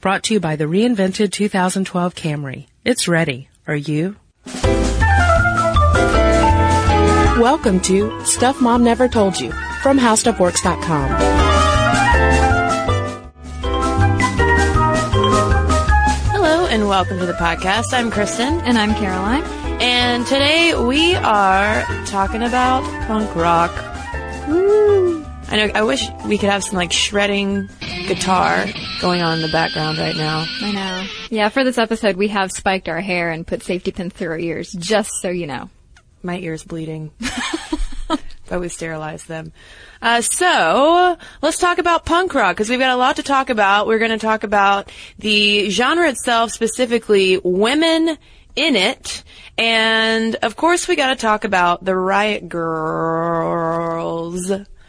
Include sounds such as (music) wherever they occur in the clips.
Brought to you by the reinvented 2012 Camry. It's ready. Are you? Welcome to Stuff Mom Never Told You from HowStuffWorks.com. Hello and welcome to the podcast. I'm Cristen. And I'm Caroline. And today we are talking about punk rock. Woo. I know, I wish we could have some like shredding guitar going on in the background right now. I know. Yeah, for this episode we have spiked our hair and put safety pins through our ears, just so you know. My ear's bleeding. (laughs) but we sterilized them. Uh, so let's talk about punk rock because we've got a lot to talk about. We're going to talk about the genre itself, specifically women in it, and of course we got to talk about the Riot Grrrls.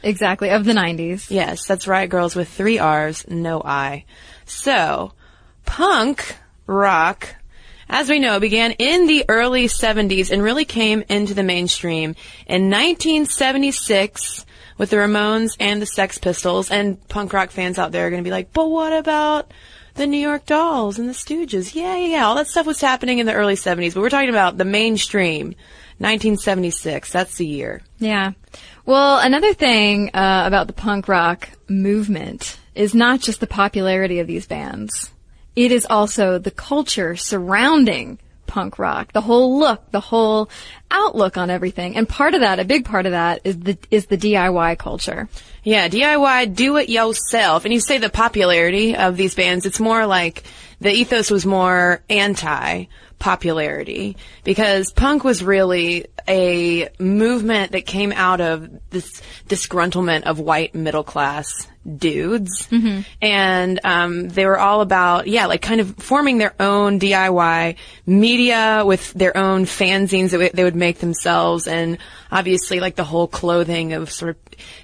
Exactly, of the 90s. Yes, that's right, Grrrls with three R's, no I. So, punk rock as we know, began in the early 70s and really came into the mainstream in 1976 with the Ramones and the Sex Pistols. And punk rock fans out there are going to be like, but what about the New York Dolls and the Stooges? Yeah, yeah, yeah. All that stuff was happening in the early 70s, but we're talking about the mainstream. 1976. That's the year. Yeah. Well, another thing uh, about the punk rock movement is not just the popularity of these bands it is also the culture surrounding punk rock, the whole look, the whole outlook on everything. And part of that, a big part of that is the, is the DIY culture. Yeah, DIY, do it yourself. And you say the popularity of these bands, it's more like the ethos was more anti popularity because punk was really a movement that came out of this disgruntlement of white middle class dudes, mm-hmm. and um, they were all about yeah, like kind of forming their own DIY media with their own fanzines that they would make themselves, and obviously like the whole clothing of sort of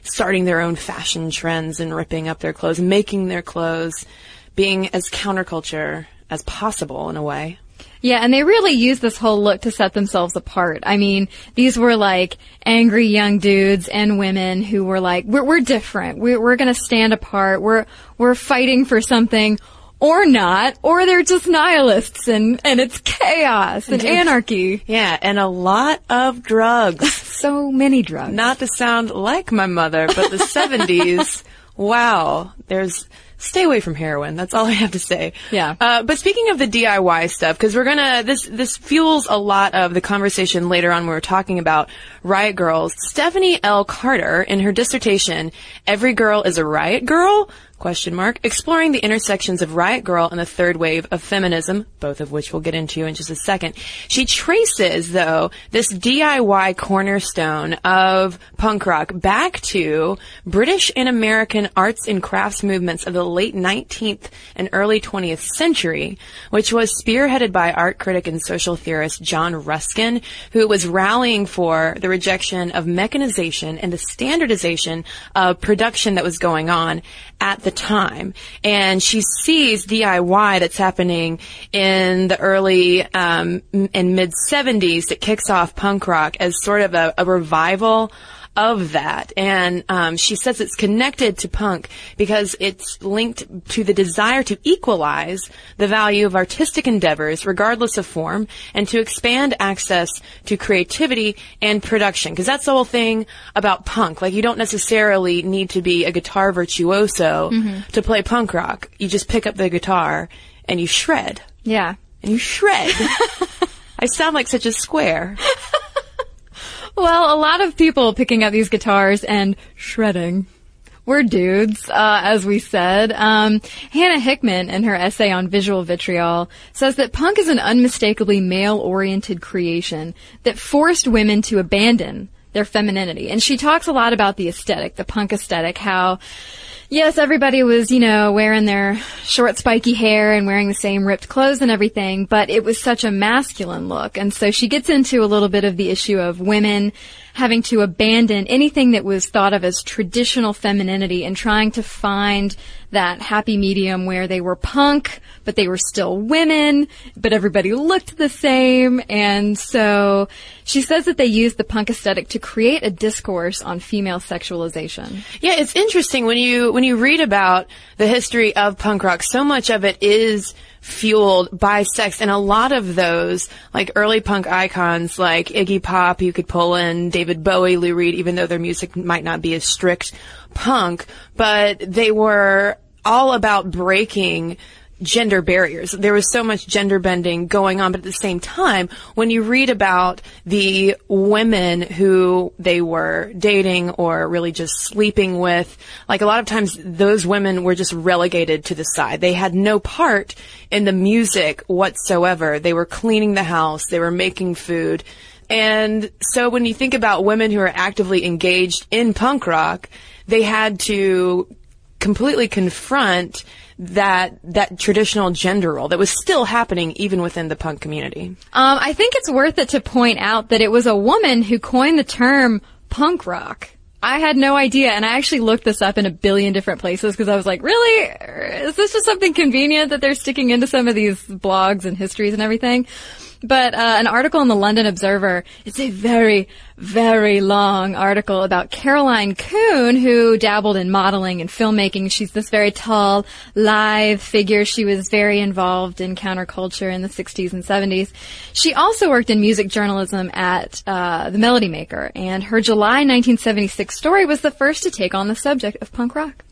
starting their own fashion trends and ripping up their clothes, making their clothes, being as counterculture as possible in a way. Yeah, and they really used this whole look to set themselves apart. I mean, these were like angry young dudes and women who were like, we're, we're different. We're, we're gonna stand apart. We're, we're fighting for something or not, or they're just nihilists and, and it's chaos and anarchy. Yeah, and a lot of drugs. (laughs) so many drugs. Not to sound like my mother, but the 70s, (laughs) wow, there's stay away from heroin. That's all I have to say. Yeah. Uh, but speaking of the DIY stuff, because we're gonna this this fuels a lot of the conversation later on. When we're talking about riot grrrls. Stephanie L. Carter, in her dissertation, "Every Girl is a Riot Grrrl," question mark, exploring the intersections of Riot Grrrl and the third wave of feminism, both of which we'll get into in just a second. She traces, though, this DIY cornerstone of punk rock back to British and American arts and crafts movements of the late 19th and early 20th century, which was spearheaded by art critic and social theorist John Ruskin, who was rallying for the rejection of mechanization and the standardization of production that was going on at the time. And she sees DIY that's happening in the early um, and mid 70s that kicks off punk rock as sort of a, a revival of that. And um, she says it's connected to punk because it's linked to the desire to equalize the value of artistic endeavors, regardless of form, and to expand access to creativity and production. Because that's the whole thing about punk. Like, you don't necessarily need to be a guitar virtuoso mm-hmm. to play punk rock. You just pick up the guitar and you shred. Yeah. And you shred. (laughs) I sound like such a square. (laughs) Well, a lot of people picking up these guitars and shredding. We're dudes, uh, as we said. Um, Hannah Hickman, in her essay on visual vitriol, says that punk is an unmistakably male-oriented creation that forced women to abandon their femininity. And she talks a lot about the aesthetic, the punk aesthetic, how yes, everybody was, you know, wearing their short spiky hair and wearing the same ripped clothes and everything, but it was such a masculine look. And so she gets into a little bit of the issue of women having to abandon anything that was thought of as traditional femininity and trying to find that happy medium where they were punk, but they were still women, but everybody looked the same. And so she says that they used the punk aesthetic to create a discourse on female sexualization. Yeah, it's interesting when you when you read about the history of punk rock. So much of it is fueled by sex, and a lot of those, like early punk icons, like Iggy Pop, you could pull in David Bowie, Lou Reed, even though their music might not be as strict punk, but they were all about breaking gender barriers. There was so much gender bending going on, but at the same time, when you read about the women who they were dating or really just sleeping with, like a lot of times those women were just relegated to the side. They had no part in the music whatsoever. They were cleaning the house, they were making food. And so when you think about women who are actively engaged in punk rock, they had to completely confront that that traditional gender role that was still happening even within the punk community. Um, I think it's worth it to point out that it was a woman who coined the term punk rock. I had no idea, and I actually looked this up in a billion different places because I was like, really? Is this just something convenient that they're sticking into some of these blogs and histories and everything? But uh, an article in the London Observer, it's a very, very long article about Caroline Coon, who dabbled in modeling and filmmaking. She's this very tall, live figure. She was very involved in counterculture in the 60s and 70s. She also worked in music journalism at uh, The Melody Maker, and her July 1976 story was the first to take on the subject of punk rock.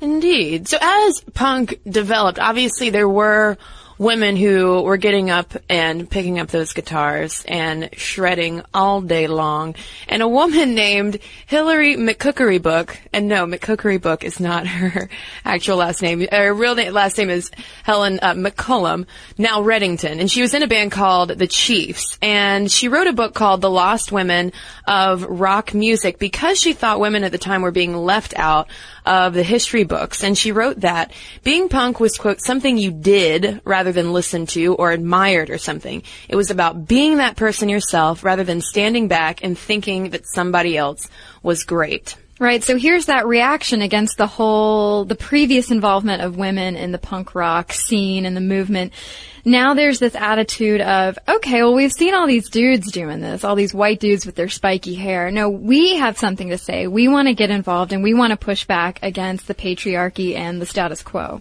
Indeed. So as punk developed, obviously there were women who were getting up and picking up those guitars and shredding all day long. And a woman (laughs) named Hillary McCookerybook, and no, McCookerybook is not (laughs) her actual last name. Her real name, last name is Helen uh, McCollum, now Reddington. And she was in a band called The Chiefs. And she wrote a book called The Lost Women of Rock Music because she thought women at the time were being left out of the history books. And she wrote that being punk was, quote, something you did rather than listened to or admired or something. It was about being that person yourself rather than standing back and thinking that somebody else was great. Right. So here's that reaction against the whole, the previous involvement of women in the punk rock scene and the movement. Now there's this attitude of, okay, well, we've seen all these dudes doing this, all these white dudes with their spiky hair. No, we have something to say. We want to get involved and we want to push back against the patriarchy and the status quo.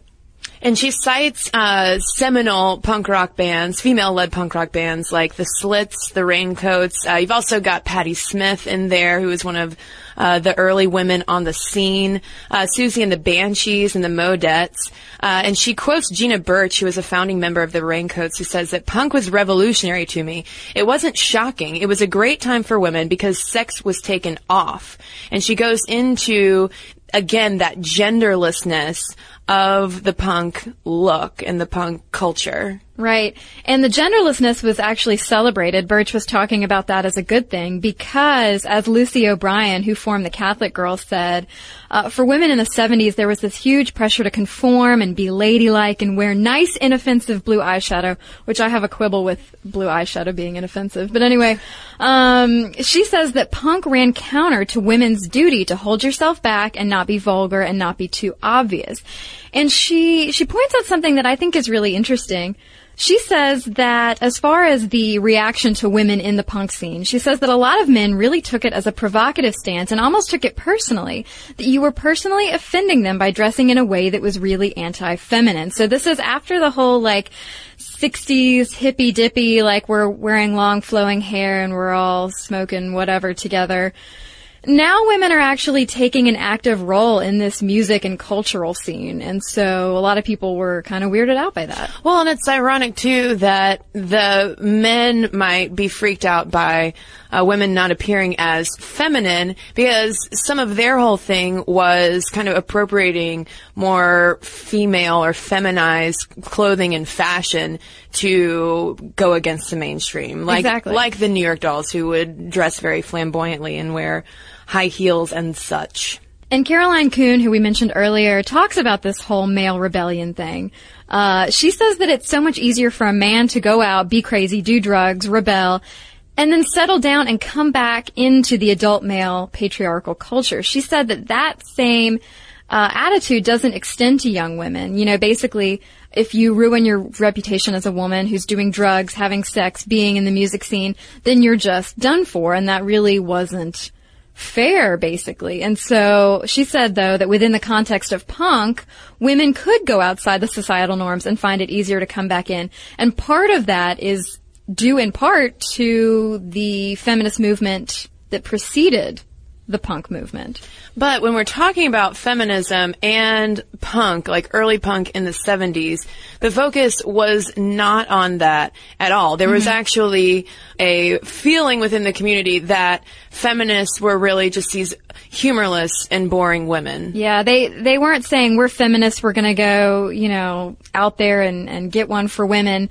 And she cites uh, seminal punk rock bands, female-led punk rock bands like the Slits, the Raincoats. Uh, you've also got Patti Smith in there, who was one of uh, the early women on the scene. Uh, Siouxsie and the Banshees and the Modettes. Uh, and she quotes Gina Birch, who was a founding member of the Raincoats, who says that punk was revolutionary to me. It wasn't shocking. It was a great time for women because sex was taken off. And she goes into again that genderlessness of the punk look and the punk culture. Right. And the genderlessness was actually celebrated. Birch was talking about that as a good thing because, as Lucy O'Brien, who formed the Catholic Girls, said, uh, for women in the 70s, there was this huge pressure to conform and be ladylike and wear nice, inoffensive blue eyeshadow, which I have a quibble with blue eyeshadow being inoffensive. But anyway, um, she says that punk ran counter to women's duty to hold yourself back and not be vulgar and not be too obvious. And she, she points out something that I think is really interesting. She says that as far as the reaction to women in the punk scene, she says that a lot of men really took it as a provocative stance and almost took it personally. That you were personally offending them by dressing in a way that was really anti-feminine. So this is after the whole like 60s hippy dippy, like we're wearing long flowing hair and we're all smoking whatever together. Now women are actually taking an active role in this music and cultural scene. And so a lot of people were kind of weirded out by that. Well, and it's ironic too that the men might be freaked out by uh, women not appearing as feminine because some of their whole thing was kind of appropriating more female or feminized clothing and fashion to go against the mainstream. Like, exactly. like the New York dolls who would dress very flamboyantly and wear high heels and such. And Caroline Coon, who we mentioned earlier, talks about this whole male rebellion thing. Uh, she says that it's so much easier for a man to go out, be crazy, do drugs, rebel, and then settle down and come back into the adult male patriarchal culture. She said that that same uh, attitude doesn't extend to young women. You know, basically, if you ruin your reputation as a woman who's doing drugs, having sex, being in the music scene, then you're just done for, and that really wasn't fair, basically. And so she said, though, that within the context of punk, women could go outside the societal norms and find it easier to come back in. And part of that is due in part to the feminist movement that preceded the punk movement. But when we're talking about feminism and punk, like early punk in the 70s, the focus was not on that at all. There was mm-hmm. actually a feeling within the community that feminists were really just these humorless and boring women. Yeah, they they weren't saying we're feminists, we're going to go, you know, out there and and get one for women.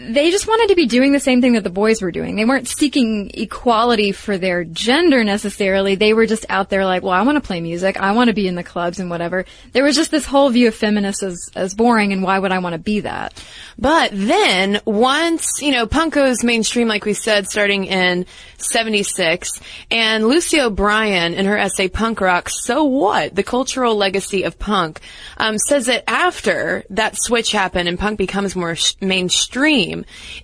They just wanted to be doing the same thing that the boys were doing. They weren't seeking equality for their gender necessarily. They were just out there like, well, I want to play music. I want to be in the clubs and whatever. There was just this whole view of feminists as, as boring and why would I want to be that? But then once, you know, punk goes mainstream, like we said, starting in 76, and Lucy O'Brien in her essay Punk Rock, So What? The Cultural Legacy of Punk, um, says that after that switch happened and punk becomes more sh- mainstream,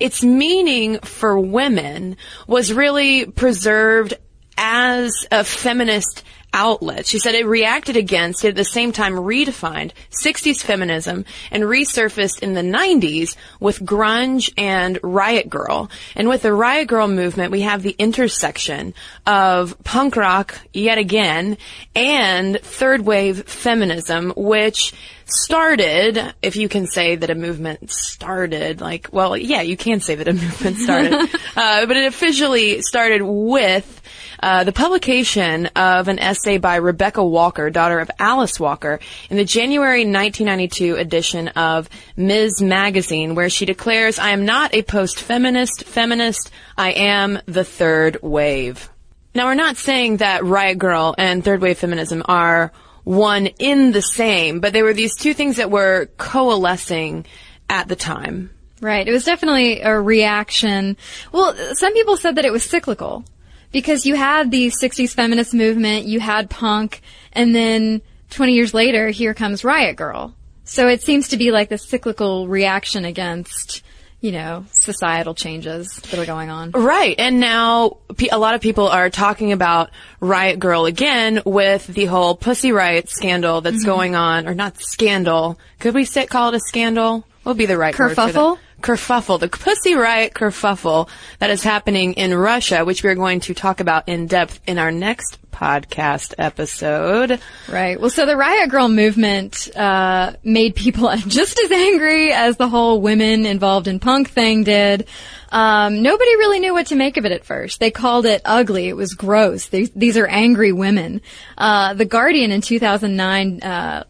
its meaning for women was really preserved as a feminist outlet. She said it reacted against, it at the same time redefined 60s feminism and resurfaced in the 90s with grunge and Riot Grrrl. And with the Riot Grrrl movement, we have the intersection of punk rock yet again and third wave feminism, which started, if you can say that a movement started, like, well, yeah, you can say that a (laughs) movement started, (laughs) uh, but it officially started with uh, the publication of an essay by Rebecca Walker, daughter of Alice Walker, in the January 1992 edition of Ms. Magazine, where she declares, I am not a post-feminist feminist, I am the third wave. Now, we're not saying that Riot Grrrl and third wave feminism are one in the same, but there were these two things that were coalescing at the time. Right. It was definitely a reaction. Well, some people said that it was cyclical because you had the 60s feminist movement, you had punk, and then 20 years later, here comes Riot Grrrl. So it seems to be like the cyclical reaction against, you know, societal changes that are going on. Right. And now a lot of people are talking about Riot Grrrl again with the whole Pussy Riot scandal that's Mm-hmm. going on, or not scandal. Could we say, call it a scandal? Would be the right word? Kerfuffle? Kerfuffle, the Pussy Riot kerfuffle that is happening in Russia, which we are going to talk about in depth in our next podcast episode. Right. Well, so the Riot Grrrl movement uh, made people (laughs) just as angry as the whole women involved in punk thing did. Um, nobody really knew what to make of it at first. They called it ugly. It was gross. These, these are angry women. Uh, the Guardian in 2009 uh,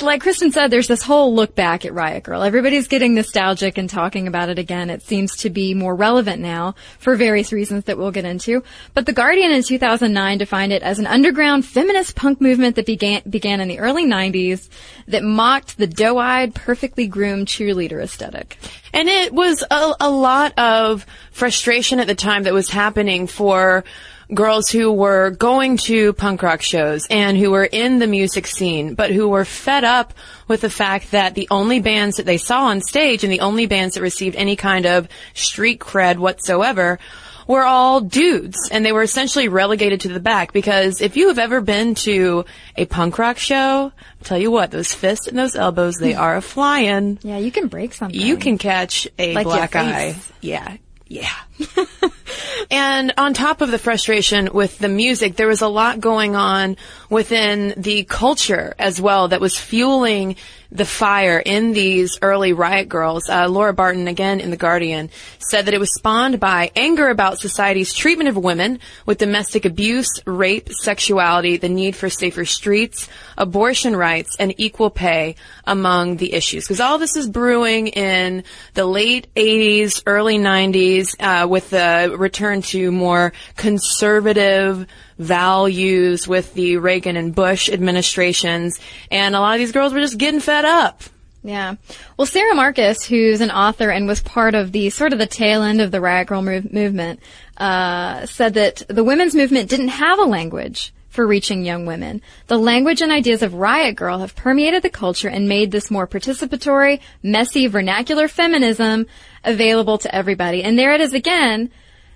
like Cristen said, there's this whole look back at Riot Grrrl. Everybody's getting nostalgic and talking about it again. It seems to be more relevant now for various reasons that we'll get into. But The Guardian in 2009 defined it as an underground feminist punk movement that began, began in the early 90s that mocked the doe-eyed, perfectly groomed cheerleader aesthetic. And it was a, a lot of frustration at the time that was happening for girls who were going to punk rock shows and who were in the music scene, but who were fed up with the fact that the only bands that they saw on stage and the only bands that received any kind of street cred whatsoever were all dudes and they were essentially relegated to the back because if you have ever been to a punk rock show, I'll tell you what, those fists and those elbows, they are a flying. Yeah, you can break something. You can catch a Like black eye. Yeah. Yeah. (laughs) and on top of the frustration with the music, there was a lot going on within the culture as well that was fueling the fire in these early riot grrrls. Uh, Laura Barton, again in The Guardian, said that it was spawned by anger about society's treatment of women with domestic abuse, rape, sexuality, the need for safer streets, abortion rights, and equal pay among the issues. Because all this is brewing in the late 80s, early 90s, uh, with the return to more conservative values with the Reagan and Bush administrations. And a lot of these girls were just getting fed up. Yeah. Well, Sarah Marcus, who's an author and was part of the sort of the tail end of the Riot Grrrl move- movement, uh, said that the women's movement didn't have a language for reaching young women. The language and ideas of Riot Grrrl have permeated the culture and made this more participatory, messy, vernacular feminism available to everybody. And there it is again,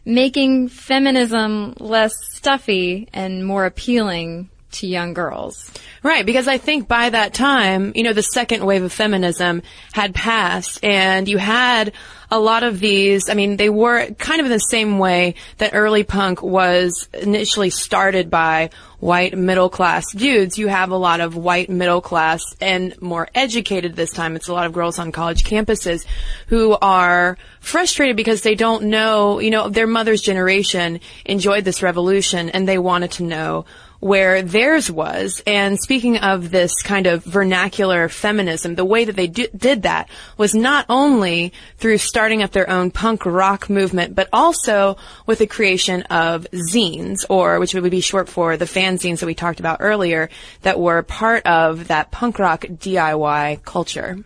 making feminism less stuffy and more appealing to young girls. Right, because I think by that time, you know, the second wave of feminism had passed and you had a lot of these, I mean, they were kind of in the same way that early punk was initially started by white middle class dudes. You have a lot of white middle class and more educated this time. It's a lot of girls on college campuses who are frustrated because they don't know, you know, their mother's generation enjoyed this revolution and they wanted to know where theirs was. And speaking of this kind of vernacular feminism, the way that they did that was not only through starting up their own punk rock movement, but also with the creation of zines, or which would be short for the fanzines that we talked about earlier, that were part of that punk rock DIY culture.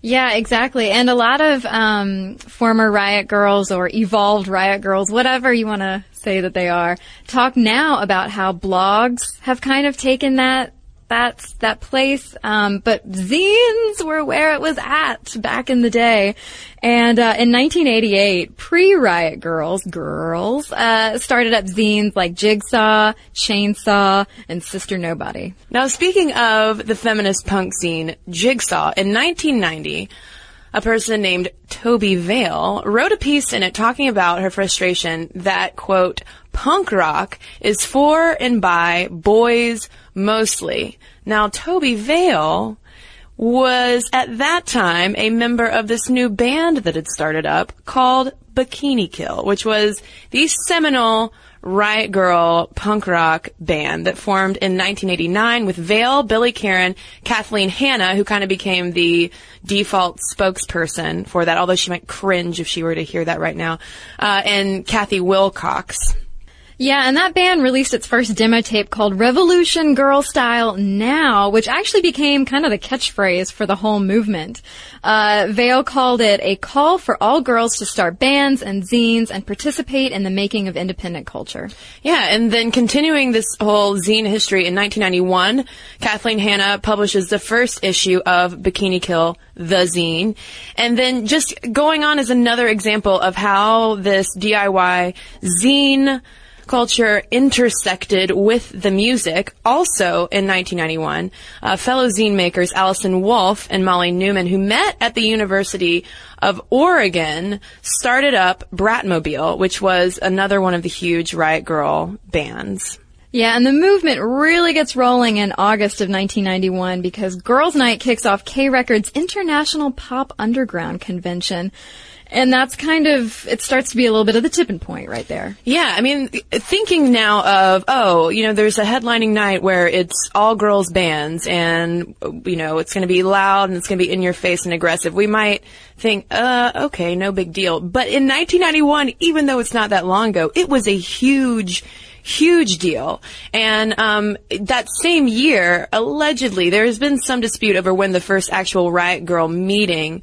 Yeah, exactly. And a lot of um, former riot grrrls or evolved riot grrrls, whatever you want to say that they are, talk now about how blogs have kind of taken that that's that place. Um, but zines were where it was at back in the day. And uh, in 1988, pre-Riot Grrrls, girls uh, started up zines like Jigsaw, Chainsaw, and Sister Nobody. Now, speaking of the feminist punk scene, Jigsaw, in 1990, a person named Tobi Vail wrote a piece in it talking about her frustration that, quote, punk rock is for and by boys mostly. Now, Tobi Vail was at that time a member of this new band that had started up called Bikini Kill, which was the seminal Riot grrrl punk rock band that formed in 1989 with Vail, Billy Karren, Kathleen Hanna, who kind of became the default spokesperson for that, although she might cringe if she were to hear that right now, uh, and Kathi Wilcox. Yeah, and that band released its first demo tape called Revolution Girl Style Now, which actually became kind of the catchphrase for the whole movement. Uh, Vail called it a call for all girls to start bands and zines and participate in the making of independent culture. Yeah, and then continuing this whole zine history in 1991, Kathleen Hanna publishes the first issue of Bikini Kill, the zine. And then just going on as another example of how this DIY zine culture intersected with the music. Also in 1991, uh, fellow zine makers Allison Wolfe and Molly Neuman, who met at the University of Oregon, started up Bratmobile, which was another one of the huge Riot Grrrl bands. Yeah, and the movement really gets rolling in August of 1991 because Girls Night kicks off K Records International Pop Underground Convention. And that's kind of, it starts to be a little bit of the tipping point right there. Yeah, I mean, thinking now of, oh, you know, there's a headlining night where it's all girls bands and, you know, it's going to be loud and it's going to be in your face and aggressive. We might think, uh, okay, no big deal. But in 1991, even though it's not that long ago, it was a huge, huge deal. And um, that same year, allegedly, there has been some dispute over when the first actual Riot Grrrl meeting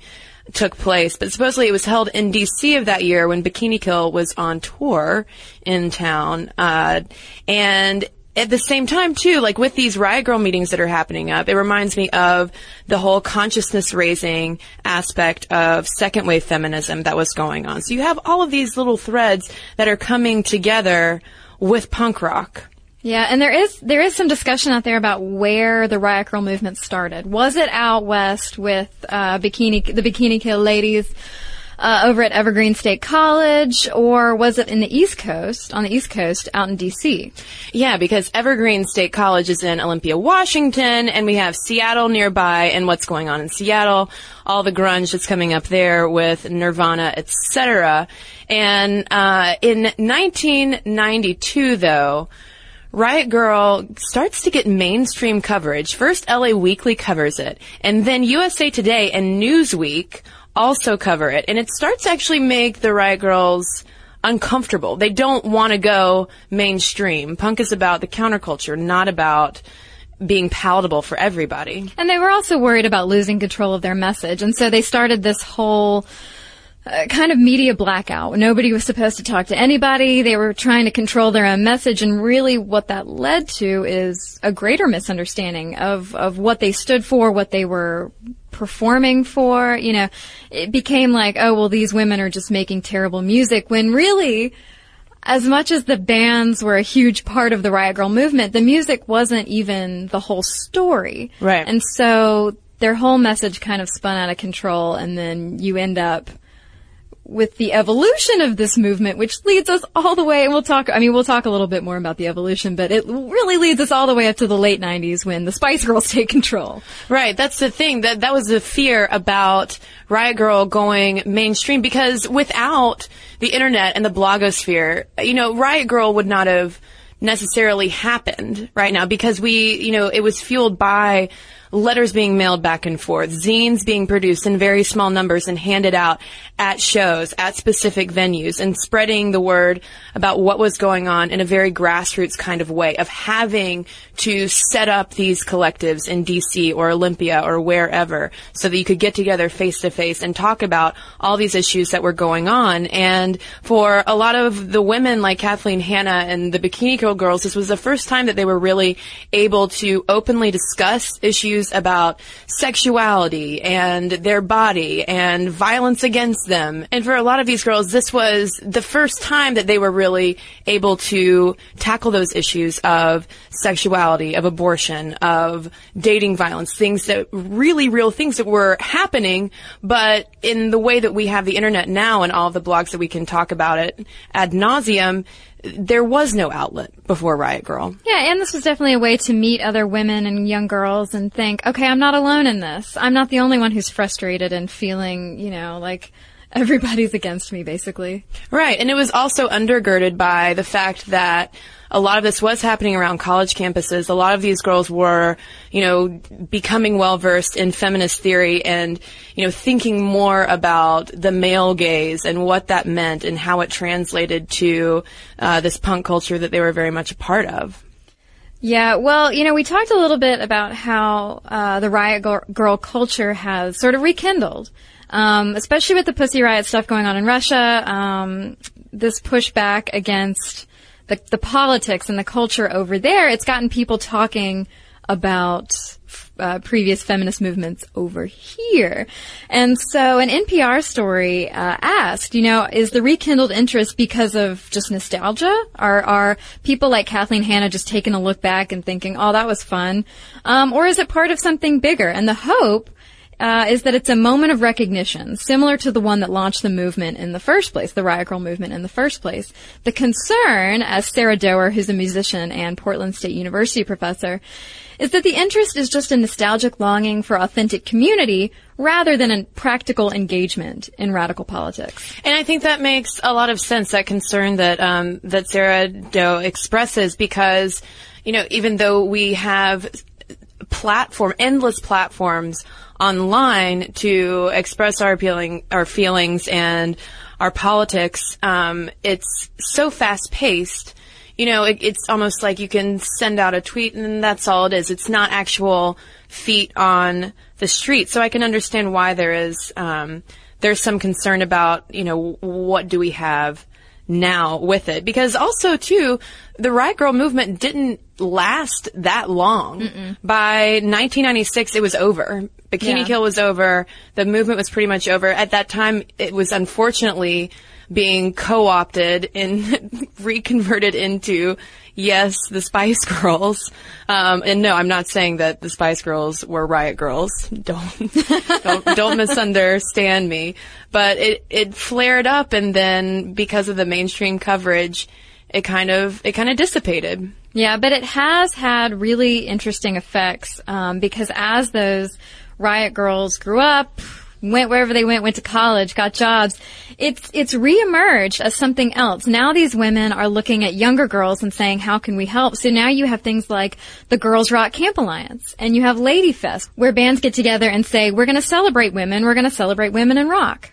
took place, but supposedly it was held in DC of that year when Bikini Kill was on tour in town. Uh, and at the same time too, like with these Riot Grrrl meetings that are happening up, it reminds me of the whole consciousness raising aspect of second wave feminism that was going on. So you have all of these little threads that are coming together with punk rock. Yeah, and there is there is some discussion out there about where the Riot Grrrl movement started. Was it out west with uh, bikini the Bikini Kill ladies uh, over at Evergreen State College, or was it in the East Coast on the East Coast out in D.C.? Yeah, because Evergreen State College is in Olympia, Washington, and we have Seattle nearby. And what's going on in Seattle? All the grunge that's coming up there with Nirvana, etc. And uh, in 1992, though. Riot Grrrl starts to get mainstream coverage. First, LA Weekly covers it, and then USA Today and Newsweek also cover it. And it starts to actually make the Riot Grrrls uncomfortable. They don't want to go mainstream. Punk is about the counterculture, not about being palatable for everybody. And they were also worried about losing control of their message. And so they started this whole a kind of media blackout. Nobody was supposed to talk to anybody. They were trying to control their own message, and really, what that led to is a greater misunderstanding of of what they stood for, what they were performing for. You know, it became like, oh well, these women are just making terrible music. When really, as much as the bands were a huge part of the Riot Grrrl movement, the music wasn't even the whole story. Right. And so their whole message kind of spun out of control, and then you end up with the evolution of this movement, which leads us all the way, and we'll talk, I mean, we'll talk a little bit more about the evolution, but it really leads us all the way up to the late 90s when the Spice Girls (laughs) take control. Right, that's the thing. That that was the fear about Riot Grrrl going mainstream because without the internet and the blogosphere, you know, Riot Grrrl would not have necessarily happened right now because we, you know, it was fueled by letters being mailed back and forth, zines being produced in very small numbers and handed out at shows, at specific venues, and spreading the word about what was going on in a very grassroots kind of way of having to set up these collectives in DC or Olympia or wherever so that you could get together face to face and talk about all these issues that were going on. And for a lot of the women like Kathleen Hanna and the Bikini Kill girls, this was the first time that they were really able to openly discuss issues about sexuality and their body and violence against them. And for a lot of these girls, this was the first time that they were really able to tackle those issues of sexuality, of abortion, of dating violence, things that really real things that were happening, but in the way that we have the internet now and all the blogs that we can talk about it ad nauseum, there was no outlet before Riot Grrrl. Yeah, and this was definitely a way to meet other women and young girls and think, okay, I'm not alone in this. I'm not the only one who's frustrated and feeling, you know, like everybody's (laughs) against me, basically. Right, and it was also undergirded by the fact that a lot of this was happening around college campuses. A lot of these girls were, you know, becoming well versed in feminist theory and, you know, thinking more about the male gaze and what that meant and how it translated to uh, this punk culture that they were very much a part of. Yeah, well, you know, we talked a little bit about how uh, the riot grrrl culture has sort of rekindled, um, especially with the Pussy Riot stuff going on in Russia. Um, this pushback against the, the politics and the culture over there, it's gotten people talking about uh, previous feminist movements over here. And so an NPR story uh, asked, you know, is the rekindled interest because of just nostalgia? Are, are people like Kathleen Hanna just taking a look back and thinking, oh, that was fun? Um, or is it part of something bigger? And the hope uh, is that it's a moment of recognition, similar to the one that launched the movement in the first place, the Riot Grrrl movement in the first place. The concern, as Sarah Dougher, who's a musician and Portland State University professor, is that the interest is just a nostalgic longing for authentic community rather than a practical engagement in radical politics. And I think that makes a lot of sense, that concern that, um, that Sarah Doe expresses because, you know, even though we have platform, endless platforms online to express our feeling, our feelings and our politics. Um, it's so fast paced. You know, it, it's almost like you can send out a tweet and that's all it is. It's not actual feet on the street. So I can understand why there is um, there's some concern about you know what do we have now with it. Because also too the riot Grrrl movement didn't last that long. Mm-mm. by 1996 it was over. Bikini yeah. kill was over. The movement was pretty much over. At that time it was unfortunately being co-opted and (laughs) reconverted into yes, the Spice (laughs) Girls. Um, and no, I'm not saying that the Spice Girls were Riot Grrrls. Don't don't, (laughs) don't misunderstand me. But it it flared up, and then because of the mainstream coverage, it kind of it kind of dissipated. Yeah, but it has had really interesting effects um, because as those Riot Grrrls grew up, went wherever they went, went to college, got jobs. It's, it's reemerged as something else. Now these women are looking at younger girls and saying, how can we help? So now you have things like the Girls Rock Camp Alliance and you have Ladyfest where bands get together and say, we're going to celebrate women, we're going to celebrate women in rock.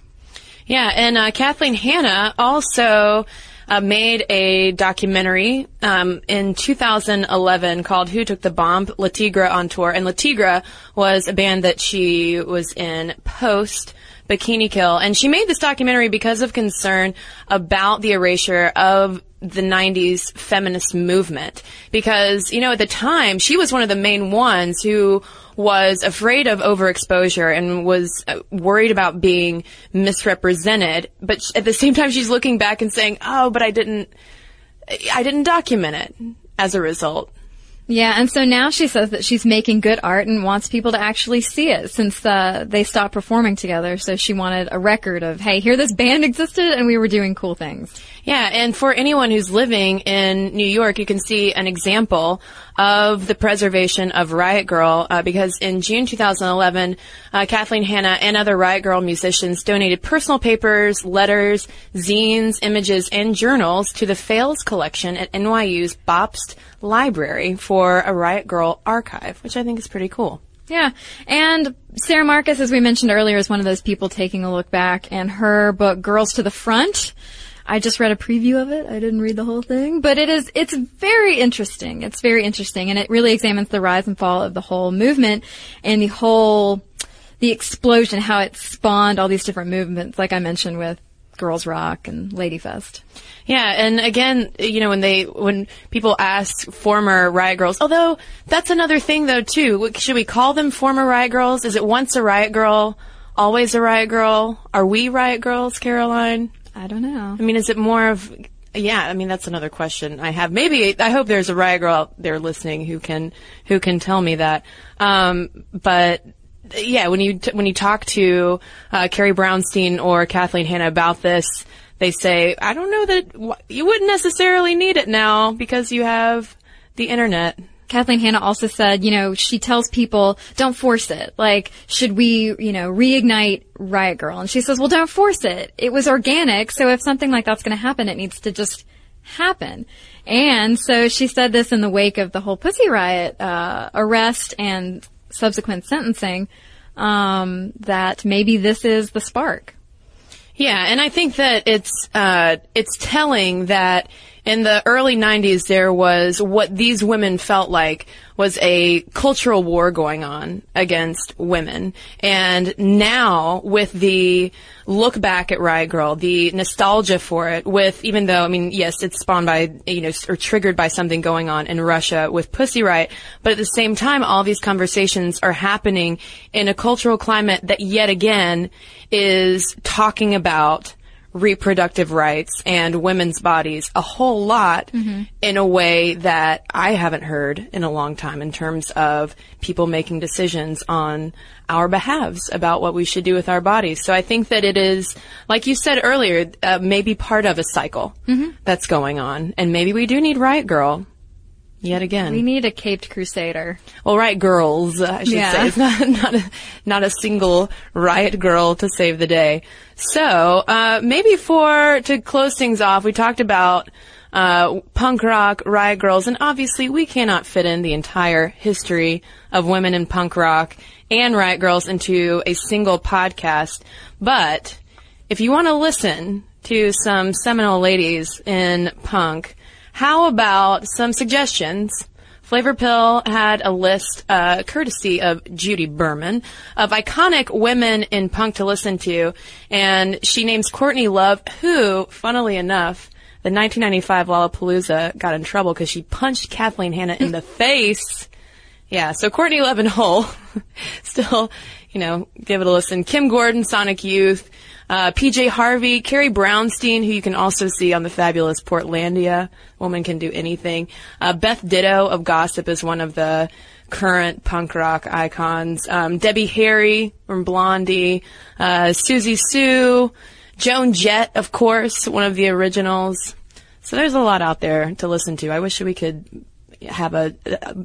Yeah, and uh, Kathleen Hanna also uh, made a documentary um, in 2011 called "Who Took the Bomp?" Le Tigre on tour, and Le Tigre was a band that she was in post Bikini Kill. And she made this documentary because of concern about the erasure of the 90s feminist movement. Because, you know, at the time, she was one of the main ones who was afraid of overexposure and was uh, worried about being misrepresented. But at the same time, she's looking back and saying, oh, but I didn't, I didn't document it as a result. Yeah, and so now she says that she's making good art and wants people to actually see it since uh, they stopped performing together. So she wanted a record of, hey, here this band existed and we were doing cool things. Yeah, and for anyone who's living in New York, you can see an example of the preservation of Riot Grrrl uh, because in June 2011, uh, Kathleen Hanna and other Riot Grrrl musicians donated personal papers, letters, zines, images, and journals to the Fales collection at NYU's Bobst Library for a Riot Grrrl archive, which I think is pretty cool. Yeah. And Sarah Marcus, as we mentioned earlier, is one of those people taking a look back and her book, Girls to the Front, I just read a preview of it. I didn't read the whole thing, but it is, it's very interesting. It's very interesting and it really examines the rise and fall of the whole movement and the whole, the explosion, how it spawned all these different movements, like I mentioned with Girls Rock and Ladyfest. Yeah, and again, you know, when they when people ask former Riot Grrrls, although that's another thing though too. Should we call them former Riot Grrrls? Is it once a Riot Grrrl, always a Riot Grrrl? Are we Riot Grrrls, Caroline? I don't know. I mean, is it more of yeah, I mean that's another question I have. Maybe I hope there's a Riot Grrrl out there listening who can who can tell me that. Um, but yeah, when you t- when you talk to uh, Carrie Brownstein or Kathleen Hanna about this, they say, I don't know that w- you wouldn't necessarily need it now because you have the internet. Kathleen Hanna also said, you know, she tells people, don't force it. Like, should we, you know, reignite Riot Grrrl? And she says, well, don't force it. It was organic, so if something like that's going to happen, it needs to just happen. And so she said this in the wake of the whole Pussy Riot uh, arrest and subsequent sentencing, um, that maybe this is the spark. Yeah, and I think that it's uh, it's telling that in the early 90s there was what these women felt like was a cultural war going on against women. And now with the look back at Riot Grrrl, the nostalgia for it with, even though, I mean, yes, it's spawned by, you know, or triggered by something going on in Russia with Pussy Riot, but at the same time, all these conversations are happening in a cultural climate that yet again is talking about reproductive rights and women's bodies a whole lot mm-hmm. in a way that I haven't heard in a long time in terms of people making decisions on our behalves about what we should do with our bodies. So I think that it is, like you said earlier, uh, maybe part of a cycle mm-hmm. that's going on. And maybe we do need Riot Grrrl Yet again. We need a caped crusader. Well, right girls, I should yeah. say. It's not, (laughs) not, a, not a single riot grrrl to save the day. So, uh, maybe for, to close things off, we talked about, uh, punk rock, riot grrrls, and obviously we cannot fit in the entire history of women in punk rock and riot grrrls into a single podcast. But, if you want to listen to some seminal ladies in punk, how about some suggestions? Flavorpill had a list, uh, courtesy of Judy Berman, of iconic women in punk to listen to, and she names Courtney Love, who, funnily enough, the 1995 Lollapalooza got in trouble because she punched Kathleen Hanna in the (laughs) face. Yeah, so Courtney Love and Hole, (laughs) still, you know, give it a listen. Kim Gordon, Sonic Youth, uh, PJ Harvey, Carrie Brownstein, who you can also see on the fabulous Portlandia. Woman can do anything. Uh, Beth Ditto of Gossip is one of the current punk rock icons. Um, Debbie Harry from Blondie, uh, Siouxsie Sioux, Joan Jett, of course, one of the originals. So there's a lot out there to listen to. I wish we could have a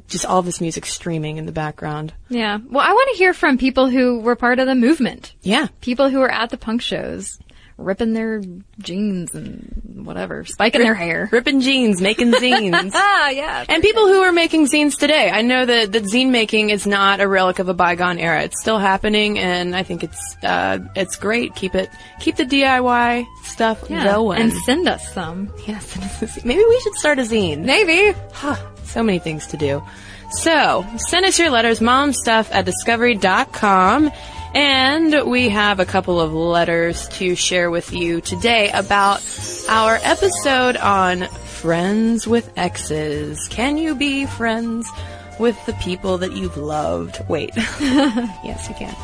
just all this music streaming in the background. Yeah. Well, I want to hear from people who were part of the movement. Yeah. People who were at the punk shows ripping their jeans and whatever, spiking Rip, their hair. Ripping jeans, making (laughs) zines. ah, yeah. And people who are making zines today. I know that, that zine making is not a relic of a bygone era. It's still happening and I think it's, uh, it's great. Keep it, keep the DIY stuff yeah. going. And send us some. Yeah, send us a zine. Maybe we should start a zine. Maybe. Huh, so many things to do. So, send us your letters, momstuff at discovery.com. And we have a couple of letters to share with you today about our episode on friends with exes. Can you be friends with the people that you've loved? Wait. (laughs) yes, you can.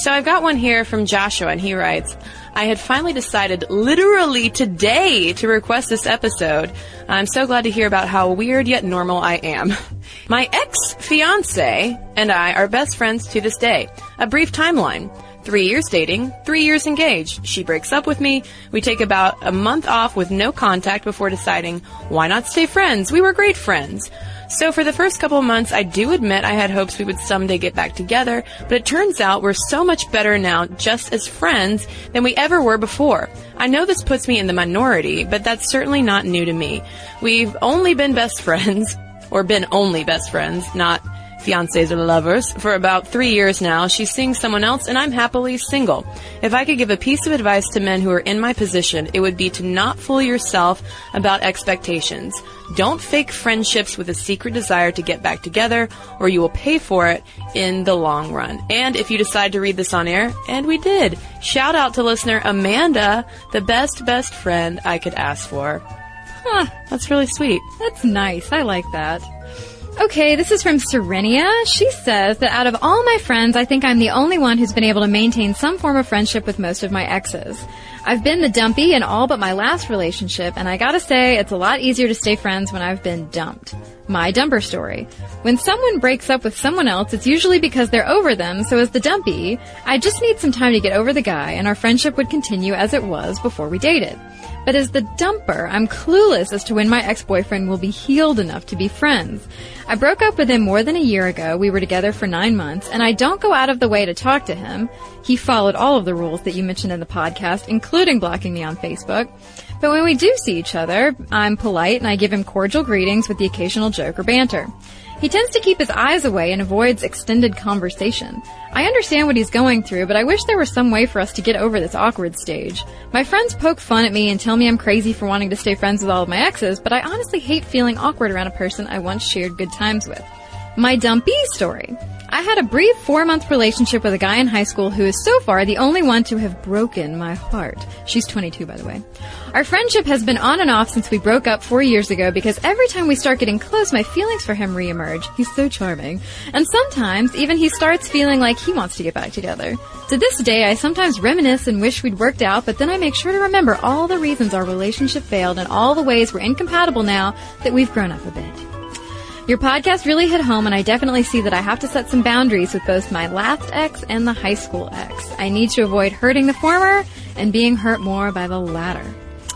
So I've got one here from Joshua, and he writes, I had finally decided literally today to request this episode. I'm so glad to hear about how weird yet normal I am. (laughs) My ex-fiance and I are best friends to this day. A brief timeline. Three years dating, three years engaged. She breaks up with me. We take about a month off with no contact before deciding, why not stay friends? We were great friends. So for the first couple months, I do admit I had hopes we would someday get back together, but it turns out we're so much better now just as friends than we ever were before. I know this puts me in the minority, but that's certainly not new to me. We've only been best (laughs) friends, or been only best friends, not fiancés or lovers, for about three years now. She's seeing someone else and I'm happily single. If I could give a piece of advice to men who are in my position, it would be to not fool yourself about expectations. Don't fake friendships with a secret desire to get back together or you will pay for it in the long run. And if you decide to read this on air, and we did, shout out to listener Amanda, the best, best friend I could ask for. Huh, that's really sweet. That's nice. I like that. Okay, this is from Serenia. She says that out of all my friends, I think I'm the only one who's been able to maintain some form of friendship with most of my exes. I've been the dumpy in all but my last relationship, and I gotta say, it's a lot easier to stay friends when I've been dumped. My dumper story. When someone breaks up with someone else, it's usually because they're over them, so as the dumpy, I just need some time to get over the guy, and our friendship would continue as it was before we dated. But as the dumper, I'm clueless as to when my ex-boyfriend will be healed enough to be friends. I broke up with him more than a year ago. We were together for nine months, and I don't go out of the way to talk to him. He followed all of the rules that you mentioned in the podcast, including blocking me on Facebook. But when we do see each other, I'm polite and I give him cordial greetings with the occasional joke or banter. He tends to keep his eyes away and avoids extended conversation. I understand what he's going through, but I wish there was some way for us to get over this awkward stage. My friends poke fun at me and tell me I'm crazy for wanting to stay friends with all of my exes, but I honestly hate feeling awkward around a person I once shared good times with. My dumpy story. I had a brief four month relationship with a guy in high school who is so far the only one to have broken my heart. She's 22, by the way. Our friendship has been on and off since we broke up four years ago because every time we start getting close, my feelings for him reemerge. He's so charming. And sometimes even he starts feeling like he wants to get back together. To this day, I sometimes reminisce and wish we'd worked out, but then I make sure to remember all the reasons our relationship failed and all the ways we're incompatible now that we've grown up a bit. Your podcast really hit home, and I definitely see that I have to set some boundaries with both my last ex and the high school ex. I need to avoid hurting the former and being hurt more by the latter.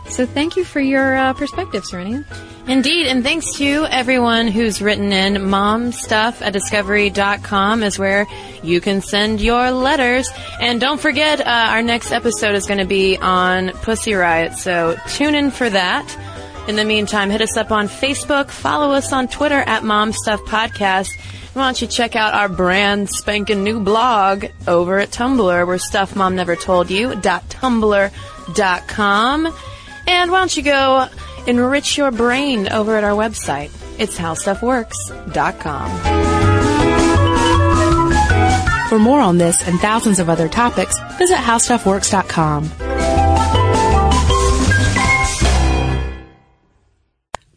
So thank you for your uh, perspective, Serenia. Indeed, and thanks to everyone who's written in. Momstuff at discovery.com is where you can send your letters. And don't forget, uh, our next episode is going to be on Pussy Riot, so tune in for that. In the meantime, hit us up on Facebook, follow us on Twitter at Mom Stuff Podcast. Why don't you check out our brand spanking new blog over at Tumblr, where Stuff Mom Never Told You, tumblr.com. And why don't you go enrich your brain over at our website? It's howstuffworks.com. For more on this and thousands of other topics, visit howstuffworks.com.